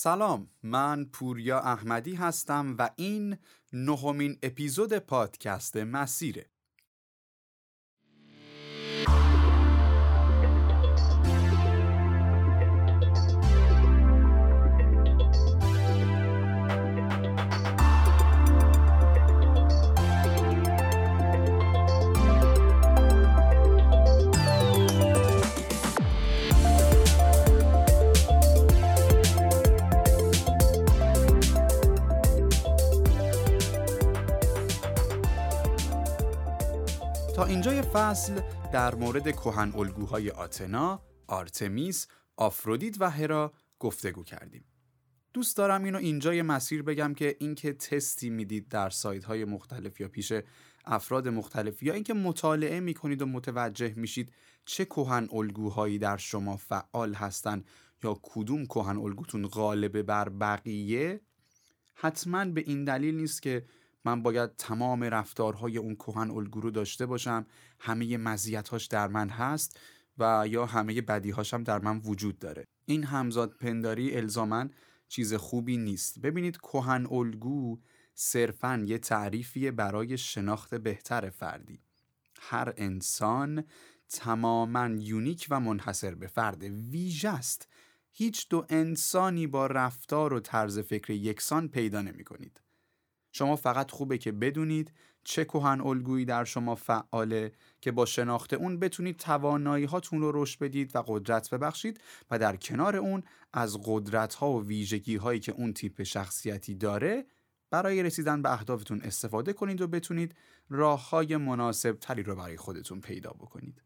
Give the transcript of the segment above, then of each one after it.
سلام من پوریا احمدی هستم و این نهمین اپیزود پادکست مسیره. اینجای فصل در مورد کهن الگوهای آتنا، آرتمیس، آفرودیت و هرا گفتگو کردیم. دوست دارم اینو اینجای مسیر بگم که اینکه تستی می‌دید در سایت های مختلف یا پیش افراد مختلف یا اینکه مطالعه می‌کنید و متوجه میشید چه کهن الگوهایی در شما فعال هستن یا کدوم کهن الگوتون غالب بر بقیه حتما به این دلیل نیست که من باید تمام رفتارهای اون کهن الگو رو داشته باشم همه مزیتاش در من هست و یا همه بدیهاش هم در من وجود داره. این همزاد پنداری الزامن چیز خوبی نیست. ببینید کهن الگو صرفا یه تعریفیه برای شناخت بهتر فردی. هر انسان تماما یونیک و منحصر به فرد ویژه است. هیچ دو انسانی با رفتار و طرز فکر یکسان پیدا نمی کنید. شما فقط خوبه که بدونید چه کهن الگویی در شما فعاله که با شناخت اون بتونید توانایی هاتون رو رشد بدید و قدرت ببخشید و در کنار اون از قدرت ها و ویژگی هایی که اون تیپ شخصیتی داره برای رسیدن به اهدافتون استفاده کنید و بتونید راه های مناسب تری رو برای خودتون پیدا بکنید.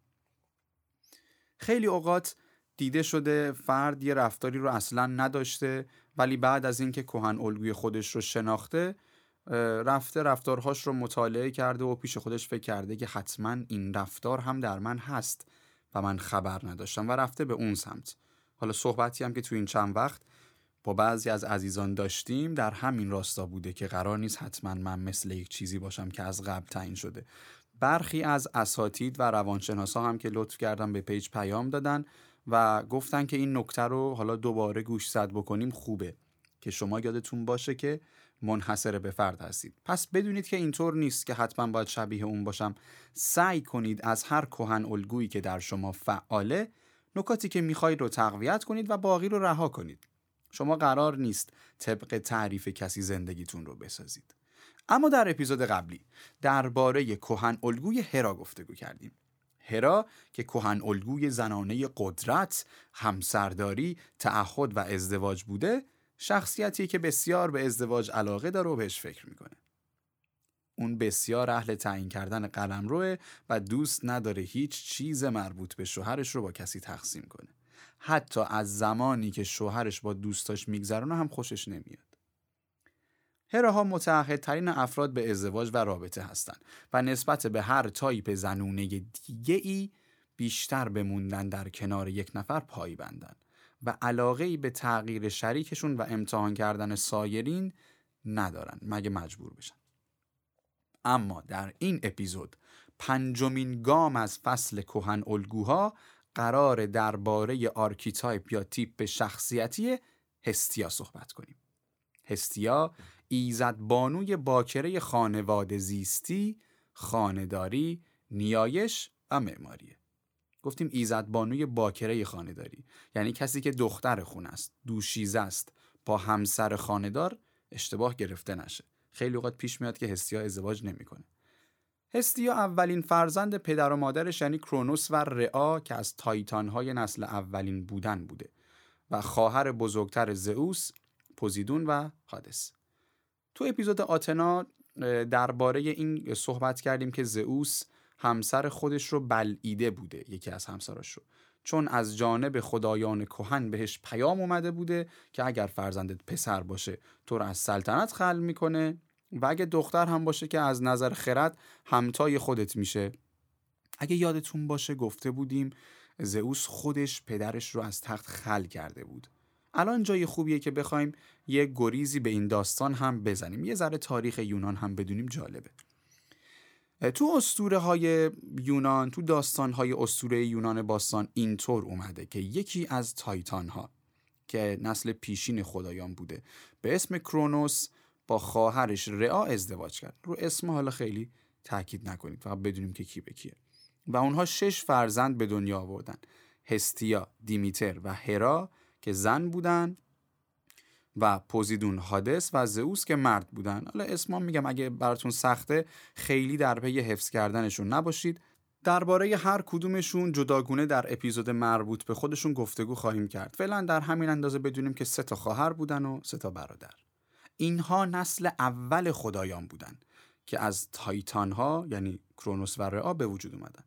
خیلی اوقات دیده شده فرد یه رفتاری رو اصلا نداشته ولی بعد از اینکه کهن الگوی خودش رو شناخته رفته رفتارهاش رو مطالعه کرده و پیش خودش فکر کرده که حتما این رفتار هم در من هست و من خبر نداشتم و رفته به اون سمت. حالا صحبتی هم که تو این چند وقت با بعضی از عزیزان داشتیم در همین راستا بوده که قرار نیست حتما من مثل یک چیزی باشم که از قبل تعیین شده. برخی از اساتید و روانشناسا هم که لطف کردن به پیج پیام دادن و گفتن که این نکته رو حالا دوباره گوش زد بکنیم خوبه. که شما یادتون باشه که منحصر به فرد هستید. پس بدونید که اینطور نیست که حتما باید شبیه اون باشم. سعی کنید از هر کهن الگویی که در شما فعاله نکاتی که می‌خواهید رو تقویت کنید و باقی رو رها کنید. شما قرار نیست طبق تعریف کسی زندگیتون رو بسازید. اما در اپیزود قبلی درباره کهن الگوی هرا گفتگو کردیم. هرا که کهن الگوی زنانه قدرت، همسرداری، تعهد و ازدواج بوده شخصیتی که بسیار به ازدواج علاقه داره و بهش فکر می‌کنه. اون بسیار اهل تعیین کردن قلمروه و دوست نداره هیچ چیز مربوط به شوهرش رو با کسی تقسیم کنه. حتی از زمانی که شوهرش با دوستاش میگذرونه هم خوشش نمیاد. هراها متعهدترین افراد به ازدواج و رابطه هستند و نسبت به هر تایپ زنونه دیگه ای بیشتر به موندن در کنار یک نفر پای بندن و علاقه ای به تغییر شریکشون و امتحان کردن سایرین ندارن مگه مجبور بشن اما در این اپیزود پنجمین گام از فصل کهن الگوها قرار درباره archetype یا تیپ شخصیتی هستیا صحبت کنیم هستیا ایزد بانوی باکره خانواده زیستی، خانداری، نیایش و معماریه. گفتیم ایزد بانوی باکره خانداری یعنی کسی که دختر خون است، دوشیزه است، با همسر خاندار اشتباه گرفته نشه. خیلی اوقات پیش میاد که هستیا ازدواج نمی‌کنه. هستیا اولین فرزند پدر و مادرش یعنی کرونوس و رعا که از تایتان های نسل اولین بودن بوده و خواهر بزرگتر زئوس، پوزیدون و هادس. تو اپیزود آتنا درباره این صحبت کردیم که زئوس همسر خودش رو بلعیده بوده یکی از همسراش رو. چون از جانب خدایان کهن بهش پیام اومده بوده که اگر فرزندت پسر باشه تو رو از سلطنت خل می‌کنه و اگه دختر هم باشه که از نظر خرد همتای خودت میشه. اگه یادتون باشه گفته بودیم زئوس خودش پدرش رو از تخت خل کرده بود. الان جای خوبیه که بخوایم یه گریزی به این داستان هم بزنیم. یه ذره تاریخ یونان هم بدونیم جالبه. تو اسطوره های یونان تو داستان های اسطوره یونان باستان اینطور اومده که یکی از تایتان ها که نسل پیشین خدایان بوده به اسم کرونوس با خواهرش رعا ازدواج کرد. رو اسم حالا خیلی تاکید نکنید فقط بدونیم که کی به کیه. و اونها شش فرزند به دنیا آوردن هستیا، دیمیتر و هرا که زن بودن و پوزیدون هادس و زئوس که مرد بودن. حالا اسما میگم اگه براتون سخته خیلی در پی حفظ کردنشون نباشید. درباره هر کدومشون جداگونه در اپیزود مربوط به خودشون گفتگو خواهیم کرد. فعلا در همین اندازه بدونیم که سه تا خواهر بودن و سه تا برادر. اینها نسل اول خدایان بودن که از تایتان ها یعنی کرونوس و رعا به وجود اومدن.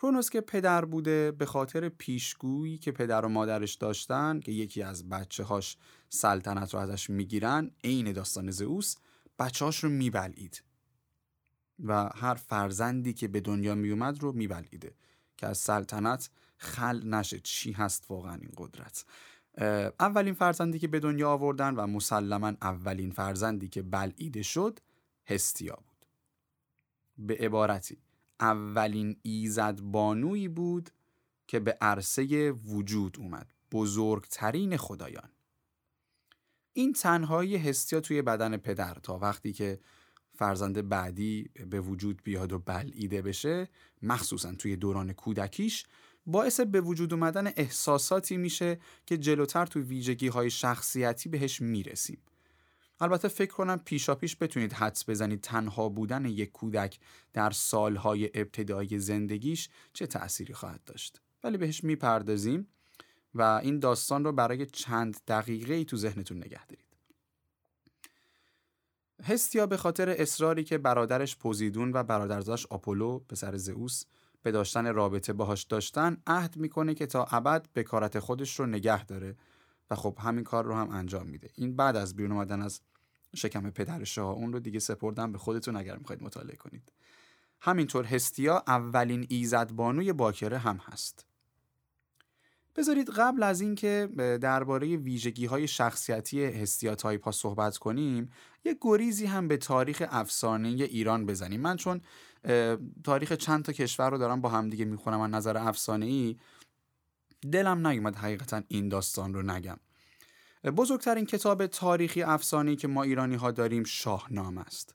کرونوس که پدر بوده به خاطر پیشگویی که پدر و مادرش داشتن که یکی از بچه هاش سلطنت رو ازش می‌گیرن عین داستان زئوس بچه هاش رو میبلید و هر فرزندی که به دنیا میومد رو میبلیده که از سلطنت خل نشه. چی هست واقعا این قدرت؟ اولین فرزندی که به دنیا آوردن و مسلما اولین فرزندی که بلعیده شد هستیا بود. به عبارتی اولین ایزد بانویی بود که به عرصه وجود اومد بزرگترین خدایان. این تنهایی هستیا توی بدن پدر تا وقتی که فرزند بعدی به وجود بیاد و بلعیده بشه مخصوصا توی دوران کودکیش باعث به وجود اومدن احساساتی میشه که جلوتر تو ویژگی های شخصیتی بهش می‌رسیم. البته فکر کنم پیشا پیش بتونید حدس بزنید تنها بودن یک کودک در سالهای ابتدایی زندگیش چه تأثیری خواهد داشت. ولی بهش می‌پردازیم و این داستان رو برای چند دقیقه ای تو ذهنتون نگه دارید. هستیا به خاطر اصراری که برادرش پوزیدون و برادرزاش آپولو پسر زئوس به داشتن رابطه باهاش داشتن عهد می‌کنه که تا ابد بکارت خودش رو نگه داره و خب همین کار رو هم انجام میده. این بعد از بیرون اومدن از شکم پدرش ها اون رو دیگه سپردم به خودتون اگر می‌خواید مطالعه کنید. همینطور هستیا اولین ایزد بانوی باکره هم هست. بذارید قبل از اینکه درباره ویژگی های شخصیتی هستیا تایپ صحبت کنیم یه گریزی هم به تاریخ افسانه ایران بزنیم. من چون تاریخ چند تا کشور رو دارم با هم دیگه می‌خونم از نظر افسانه ای دلم نیومد حقیقتا این داستان رو نگم. بزرگترین کتاب تاریخی افسانه‌ای که ما ایرانی ها داریم شاهنامه است.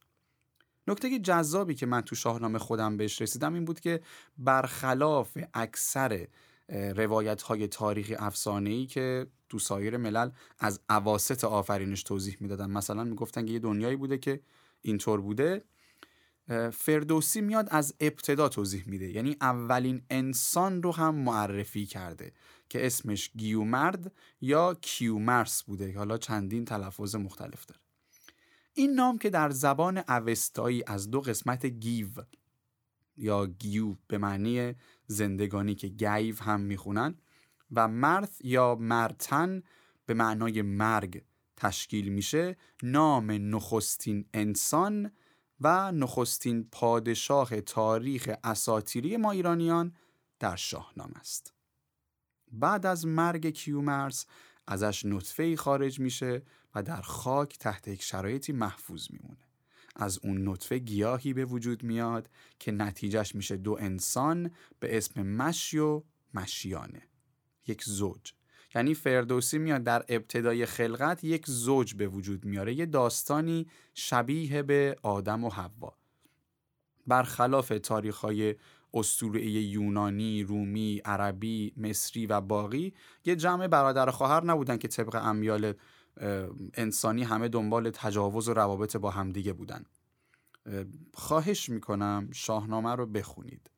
نکته جذابی که من تو شاهنامه خودم بهش رسیدم این بود که برخلاف اکثر روایت های تاریخی افسانه ای که تو سایر ملل از عواست آفرینش توضیح می‌دادن مثلا می‌گفتن که یه دنیایی بوده که اینطور بوده فردوسی میاد از ابتدا توضیح میده. یعنی اولین انسان رو هم معرفی کرده که اسمش گیومرد یا کیومرث بوده. حالا چندین تلفظ مختلف داره. این نام که در زبان اوستایی از دو قسمت گیو یا گیو به معنی زندگانی که گیو هم می‌خونن و مرث یا مرتن به معنای مرگ تشکیل میشه. نام نخستین انسان و نخستین پادشاه تاریخ اساتیری ما ایرانیان در شاهنامه است. بعد از مرگ کیومرس ازش نطفه خارج میشه و در خاک تحت یک شرایطی محفوظ میمونه. از اون نطفه گیاهی به وجود میاد که نتیجهش میشه دو انسان به اسم مشی و مشیانه. یک زوج. یعنی فردوسی میاد در ابتدای خلقت یک زوج به وجود میاره یه داستانی شبیه به آدم و حوا. برخلاف تاریخهای اسطوره یونانی، رومی، عربی، مصری و باقی یه جمع برادر خواهر نبودن که طبق امیال انسانی همه دنبال تجاوز و روابط با همدیگه بودن. خواهش می‌کنم شاهنامه رو بخونید.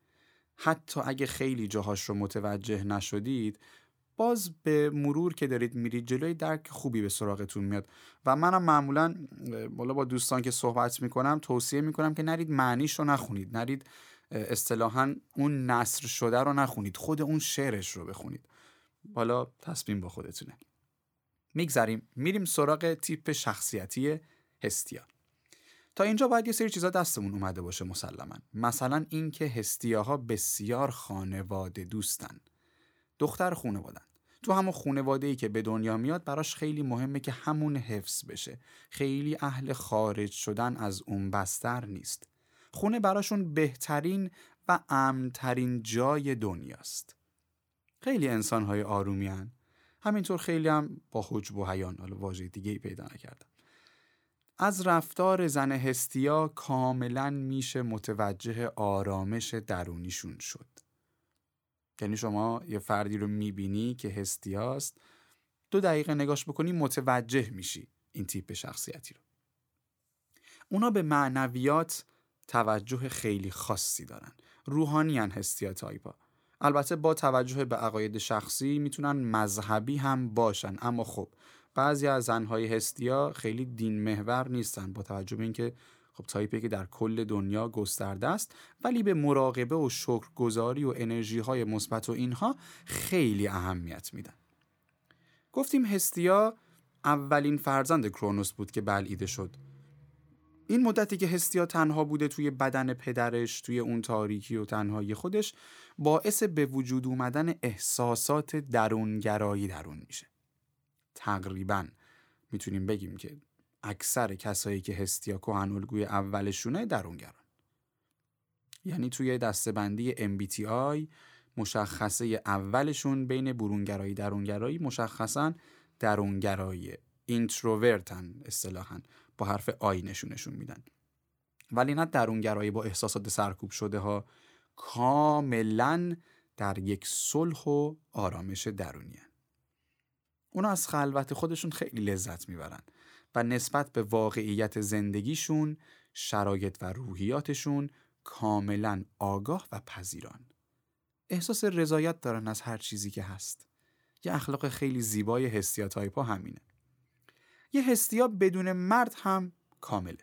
حتی اگه خیلی جاهاش رو متوجه نشدید باز به مرور که دارید میرید جلوی درک خوبی به سراغتون میاد. و منم معمولا بالا با دوستان که صحبت می‌کنم توصیه می‌کنم که نرید معنیش رو نخونید. نرید اصطلاحا اون نصر شده رو نخونید. خود اون شعرش رو بخونید. حالا تصمیم با خودتونه. میگذریم. میریم سراغ تیپ شخصیتی هستیا. تا اینجا باید یه سری چیزا دستمون اومده باشه مسلما. مثلا اینکه هستیاها بسیار خانواده دوستن. دختر خانوادن تو همون خانواده ای که به دنیا میاد براش خیلی مهمه که همون حفظ بشه. خیلی اهل خارج شدن از اون بستر نیست. خونه براشون بهترین و امنترین جای دنیاست. خیلی انسانهای آرومی هن. همینطور خیلی هم با حجب و حیان حالا واژه دیگه ای پیدا نکردم. از رفتار زن هستیا کاملا میشه متوجه آرامش درونیشون شد. یعنی شما یه فردی رو می‌بینی که هستیاست دو دقیقه نگاش بکنی متوجه میشی این تیپ شخصیتی رو. اونا به معنویات توجه خیلی خاصی دارن. روحانیان هستیا تایپا البته با توجه به عقاید شخصی می‌تونن مذهبی هم باشن. اما خب بعضی از زنهای هستیا خیلی دین محور نیستن با توجه به اینکه خب تایپی که در کل دنیا گسترده است ولی به مراقبه و شکرگزاری و انرژی های مثبت و اینها خیلی اهمیت میدن. گفتیم هستیا اولین فرزند کرونوس بود که بلعیده شد. این مدتی که هستیا تنها بوده توی بدن پدرش توی اون تاریکی و تنهایی خودش باعث به وجود اومدن احساسات درونگرایی درون میشه. تقریبا می‌تونیم بگیم که اکثر کسایی که هستیا کهن الگوی اولشونه درونگران. یعنی توی دستبندی MBTI مشخصه اولشون بین برونگرایی درونگرایی مشخصا درونگرایی. اینتروورتن اصطلاحا با حرف آی نشونشون میدن. ولی نه درونگرایی با احساسات سرکوب شده ها کاملا در یک صلح و آرامش درونی اونا از خلوت خودشون خیلی لذت می‌برن. و نسبت به واقعیت زندگیشون شرایط و روحیاتشون کاملا آگاه و پذیران. احساس رضایت دارن از هر چیزی که هست. یه اخلاق خیلی زیبای هستیا تایپا همینه. یه هستیا بدون مرد هم کامله.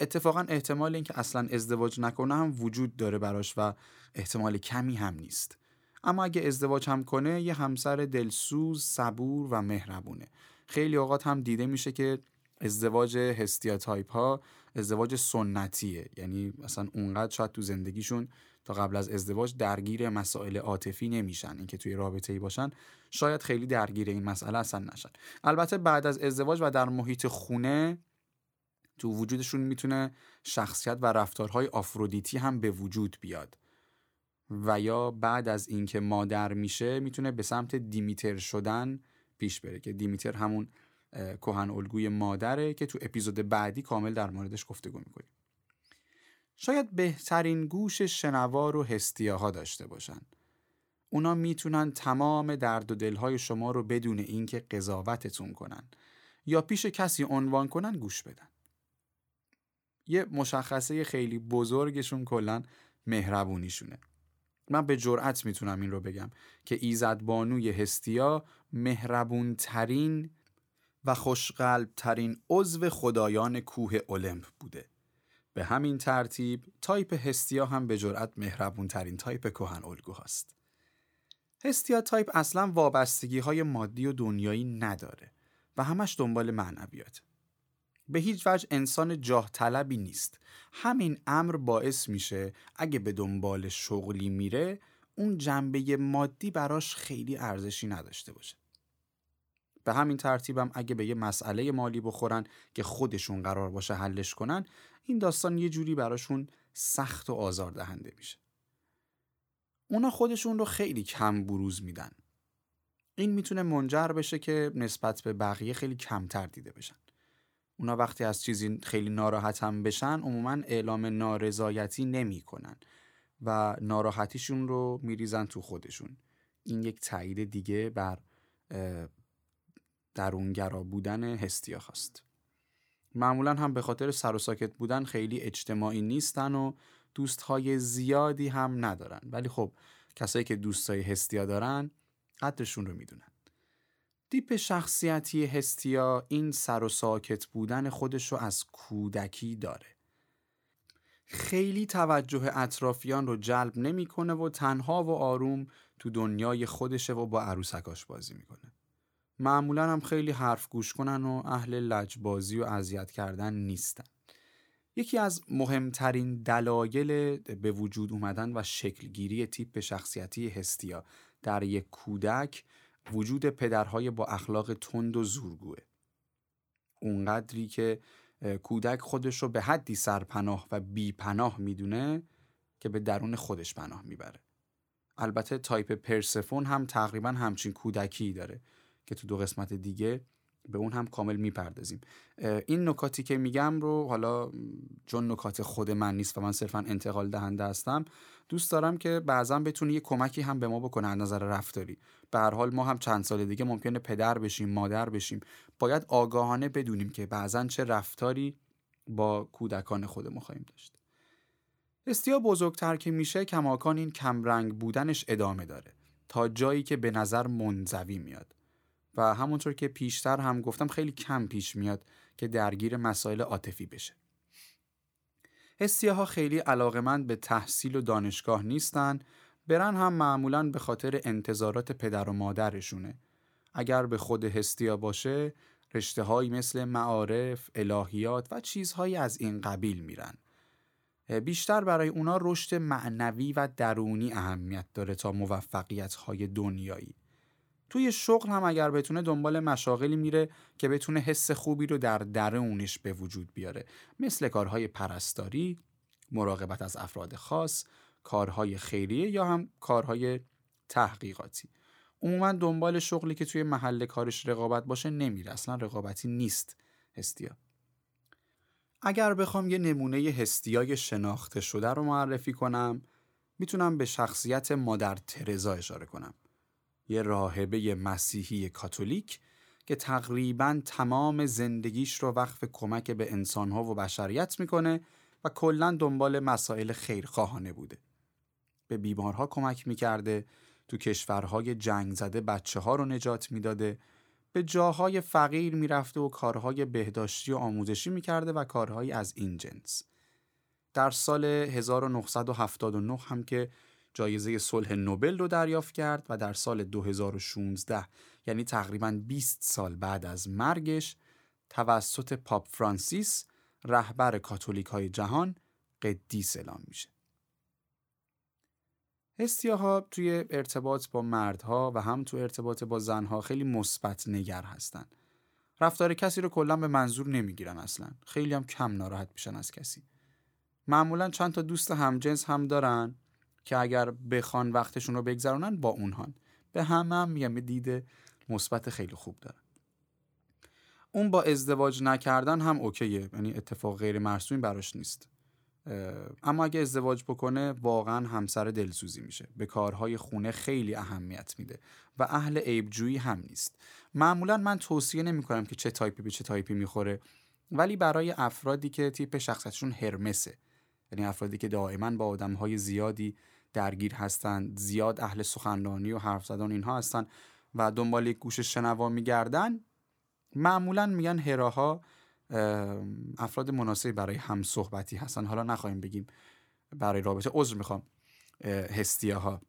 اتفاقا احتمال اینکه اصلا ازدواج نکنه هم وجود داره براش و احتمال کمی هم نیست. اما اگه ازدواج هم کنه یه همسر دلسوز صبور و مهربونه. خیلی اوقات هم دیده میشه که ازدواج هستیا تایپ ها ازدواج سنتیه. یعنی مثلا اونقدر شاید تو زندگیشون تا قبل از ازدواج درگیر مسائل عاطفی نمیشن. اینکه توی رابطه ای باشن شاید خیلی درگیر این مسئله اصلا نشن. البته بعد از ازدواج و در محیط خونه تو وجودشون می‌تونه شخصیت و رفتارهای آفرودیتی هم به وجود بیاد. و یا بعد از اینکه مادر میشه می‌تونه به سمت دیمیتر شدن پیش بره. که دیمیتر همون کهن الگوی مادره که تو اپیزود بعدی کامل در موردش گفتگو می‌کنیم. شاید بهترین گوش شنوا رو هستیاها داشته باشن. اونا می‌تونن تمام درد و دلهای شما رو بدون اینکه قضاوتتون کنن یا پیش کسی عنوان کنن گوش بدن. یه مشخصه خیلی بزرگشون کلا مهربونیشونه. من به جرأت می‌تونم این رو بگم که ایزد بانوی هستیا مهربون ترین و خوشقلب ترین عضو خدایان کوه المپ بوده. به همین ترتیب تایپ هستیا هم به جرأت مهربون ترین تایپ کهن الگو هست هستیا تایپ اصلا وابستگی های مادی و دنیایی نداره و همش دنبال معنویات. به هیچ وجه انسان جاه طلبی نیست. همین امر باعث میشه اگه به دنبال شغلی میره اون جنبه مادی براش خیلی ارزشی نداشته باشه. به همین ترتیبم اگه به یه مسئله مالی بخورن که خودشون قرار باشه حلش کنن این داستان یه جوری براشون سخت و آزار دهنده میشه. اونا خودشون رو خیلی کم بروز میدن. این می‌تونه منجر بشه که نسبت به بقیه خیلی کمتر دیده بشن. اونا وقتی از چیزی خیلی ناراحت هم بشن عموما اعلام نارضایتی نمی‌کنن و ناراحتیشون رو میریزن تو خودشون. این یک تایید دیگه بر درونگرا بودن هستیا هست معمولا هم به خاطر سر و ساکت بودن خیلی اجتماعی نیستن و دوستهای زیادی هم ندارن. ولی خب کسایی که دوستای هستیا دارن قدرشون رو می‌دونن. دیپ شخصیتی هستیا این سر و ساکت بودن خودش رو از کودکی داره. خیلی توجه اطرافیان رو جلب نمی‌کنه و تنها و آروم تو دنیای خودشه و با عروسکاش بازی می‌کنه. معمولا هم خیلی حرف گوش کنن و اهل لجبازی و اذیت کردن نیستن. یکی از مهمترین دلایل به وجود اومدن و شکلگیری تیپ شخصیتی هستیا در یک کودک وجود پدرهای با اخلاق تند و زورگوه. اونقدری که کودک خودش رو به حدی سرپناه و بی پناه می‌دونه که به درون خودش پناه می‌بره. البته تایپ پرسفون هم تقریبا همچین کودکی داره. که تو دو قسمت دیگه به اون هم کامل می‌پردازیم. این نکاتی که میگم رو حالا چون نکات خود من نیست و من صرفا انتقال دهنده هستم دوست دارم که بعضا بتونه یه کمکی هم به ما بکنه از نظر رفتاری. به هر حال ما هم چند سال دیگه ممکنه پدر بشیم مادر بشیم. باید آگاهانه بدونیم که بعضا چه رفتاری با کودکان خودمون خواهیم داشت. استیا بزرگتر که میشه کماکان این کمرنگ بودنش ادامه داره. تا جایی که به نظر منزوی میاد. و همونطور که پیشتر هم گفتم خیلی کم پیش میاد که درگیر مسائل عاطفی بشه. ها خیلی علاقمند به تحصیل و دانشگاه نیستن برن هم معمولا به خاطر انتظارات پدر و مادرشونه. اگر به خود هستیا باشه رشته هایی مثل معارف، الهیات و چیزهایی از این قبیل میرن. بیشتر برای اونا رشد معنوی و درونی اهمیت داره تا موفقیت های دنیایی. توی شغل هم اگر بتونه دنبال مشاغلی میره که بتونه حس خوبی رو در درونش به وجود بیاره. مثل کارهای پرستاری، مراقبت از افراد خاص، کارهای خیریه یا هم کارهای تحقیقاتی. عموما دنبال شغلی که توی محل کارش رقابت باشه نمیره. اصلا رقابتی نیست هستیا اگر بخوام یه نمونه هستیای شناخته شده رو معرفی کنم می‌تونم به شخصیت مادر ترزا اشاره کنم. یه راهبه مسیحی کاتولیک که تقریبا تمام زندگیش رو وقف کمک به انسانها و بشریت می‌کنه و کلا دنبال مسائل خیرخواهانه بوده. به بیمارها کمک می‌کرده، تو کشورهای جنگ زده بچه ها رو نجات می‌داده، به جاهای فقیر می‌رفته و کارهای بهداشتی و آموزشی می‌کرده و کارهایی از این جنس. در سال 1979 هم که جایزه صلح نوبل رو دریافت کرد و در سال 2016 یعنی تقریبا 20 سال بعد از مرگش توسط پاپ فرانسیس رهبر کاتولیک های جهان قدیس اعلام میشه. هستیاها توی ارتباط با مردها و هم تو ارتباط با زنها خیلی مثبت نگر هستن. رفتار کسی رو کلا به منظور نمی‌گیرن اصلا. خیلی هم کم ناراحت میشن از کسی. معمولا چند تا دوست همجنس هم دارن که اگر بخوان وقتشون رو بگذرونن با اونهان. به همه هم میگم به دید مثبت خیلی خوب دارن اون با ازدواج نکردن هم اوکیه یعنی اتفاق غیر مرسومی براش نیست. اما اگه ازدواج بکنه واقعا همسر دلسوزی میشه. به کارهای خونه خیلی اهمیت میده و اهل عیبجویی هم نیست. معمولا من توصیه نمی کنم که چه تایپی به چه تایپی می‌خوره ولی برای افرادی که تیپ شخصیتشون هرمسه یعنی افرادی که دائما با آدمهای زیادی درگیر هستند زیاد اهل سخنرانی و حرف زدن اینها هستن و دنبال یک گوش شنوا میگردن معمولا میگن هراها افراد مناسبی برای هم صحبتی هستن. حالا نخواهیم بگیم برای رابطه عذر می‌خوام ها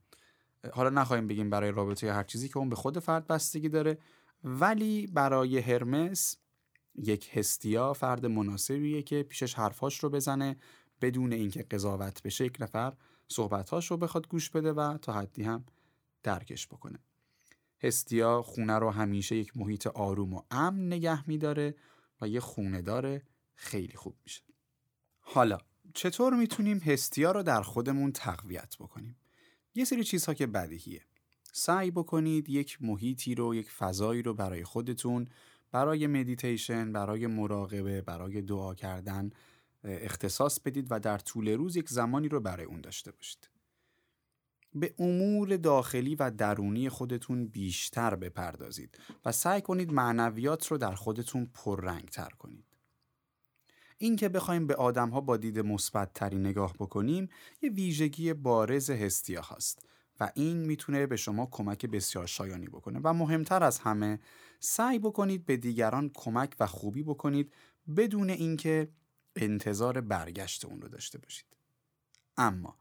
حالا نخواهیم بگیم برای رابطه یا هر چیزی که اون به خود فرد بستگی داره ولی برای هرمس یک هستیا فرد مناسبیه که پیشش حرفاش رو بزنه بدون اینکه قضاوت بشه یک نفر صحبتهاش رو بخواد گوش بده و تا حدی هم درکش بکنه. هستیا خونه رو همیشه یک محیط آروم و امن نگه میداره و یه خونه داره خیلی خوب میشه. حالا چطور می‌تونیم هستیا رو در خودمون تقویت بکنیم؟ یه سری چیزها که بدیهیه. سعی بکنید یک محیطی رو یک فضایی رو برای خودتون برای مدیتیشن برای مراقبه برای دعا کردن اختصاص بدید و در طول روز یک زمانی رو برای اون داشته باشید. به امور داخلی و درونی خودتون بیشتر بپردازید و سعی کنید معنویات رو در خودتون پررنگ تر کنید. این که بخوایم به آدم ها با دید مثبت تری نگاه بکنیم یه ویژگی بارز هستیا هست و این می‌تونه به شما کمک بسیار شایانی بکنه و مهمتر از همه سعی بکنید به دیگران کمک و خوبی بکنید بدون اینکه انتظار برگشت اون رو داشته باشید. اما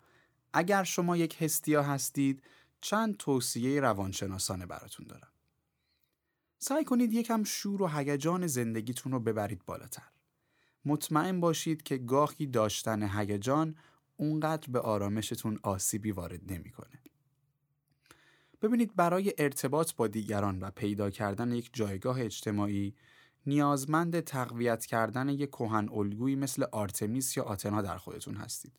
اگر شما یک هستیا هستید چند توصیه روانشناسانه براتون دارم. سعی کنید یکم شور و هیجان زندگیتون رو ببرید بالاتر. مطمئن باشید که گاهی داشتن هیجان اونقدر به آرامشتون آسیبی وارد نمی‌کنه. ببینید برای ارتباط با دیگران و پیدا کردن یک جایگاه اجتماعی نیازمند تقویت کردن یک کهن الگویی مثل آرتمیس یا آتنا در خودتون هستید.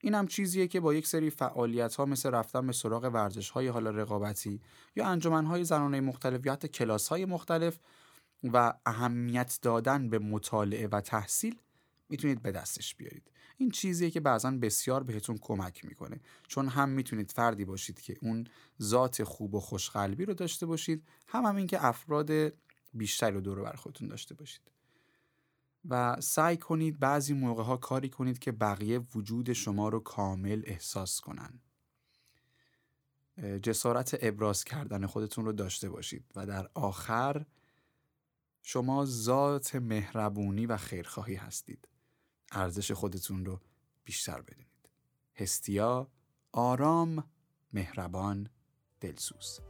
این هم چیزیه که با یک سری فعالیت ها مثل رفتن به سراغ ورزش های حالا رقابتی یا انجمن های زنانه مختلف یا حتی کلاس های مختلف و اهمیت دادن به مطالعه و تحصیل می‌تونید به دستش بیارید. این چیزیه که بعضا بسیار بهتون کمک می‌کنه. چون هم می‌تونید فردی باشید که اون ذات خوب و خوشقلبی رو داشته باشید هم همین که افراد بیشتری رو دور بر خودتون داشته باشید. و سعی کنید بعضی موقع ها کاری کنید که بقیه وجود شما رو کامل احساس کنن. جسارت ابراز کردن خودتون رو داشته باشید و در آخر شما ذات مهربونی و خیرخواهی هستید. ارزش خودتون رو بیشتر بدونید. هستیا آرام مهربان دلسوز.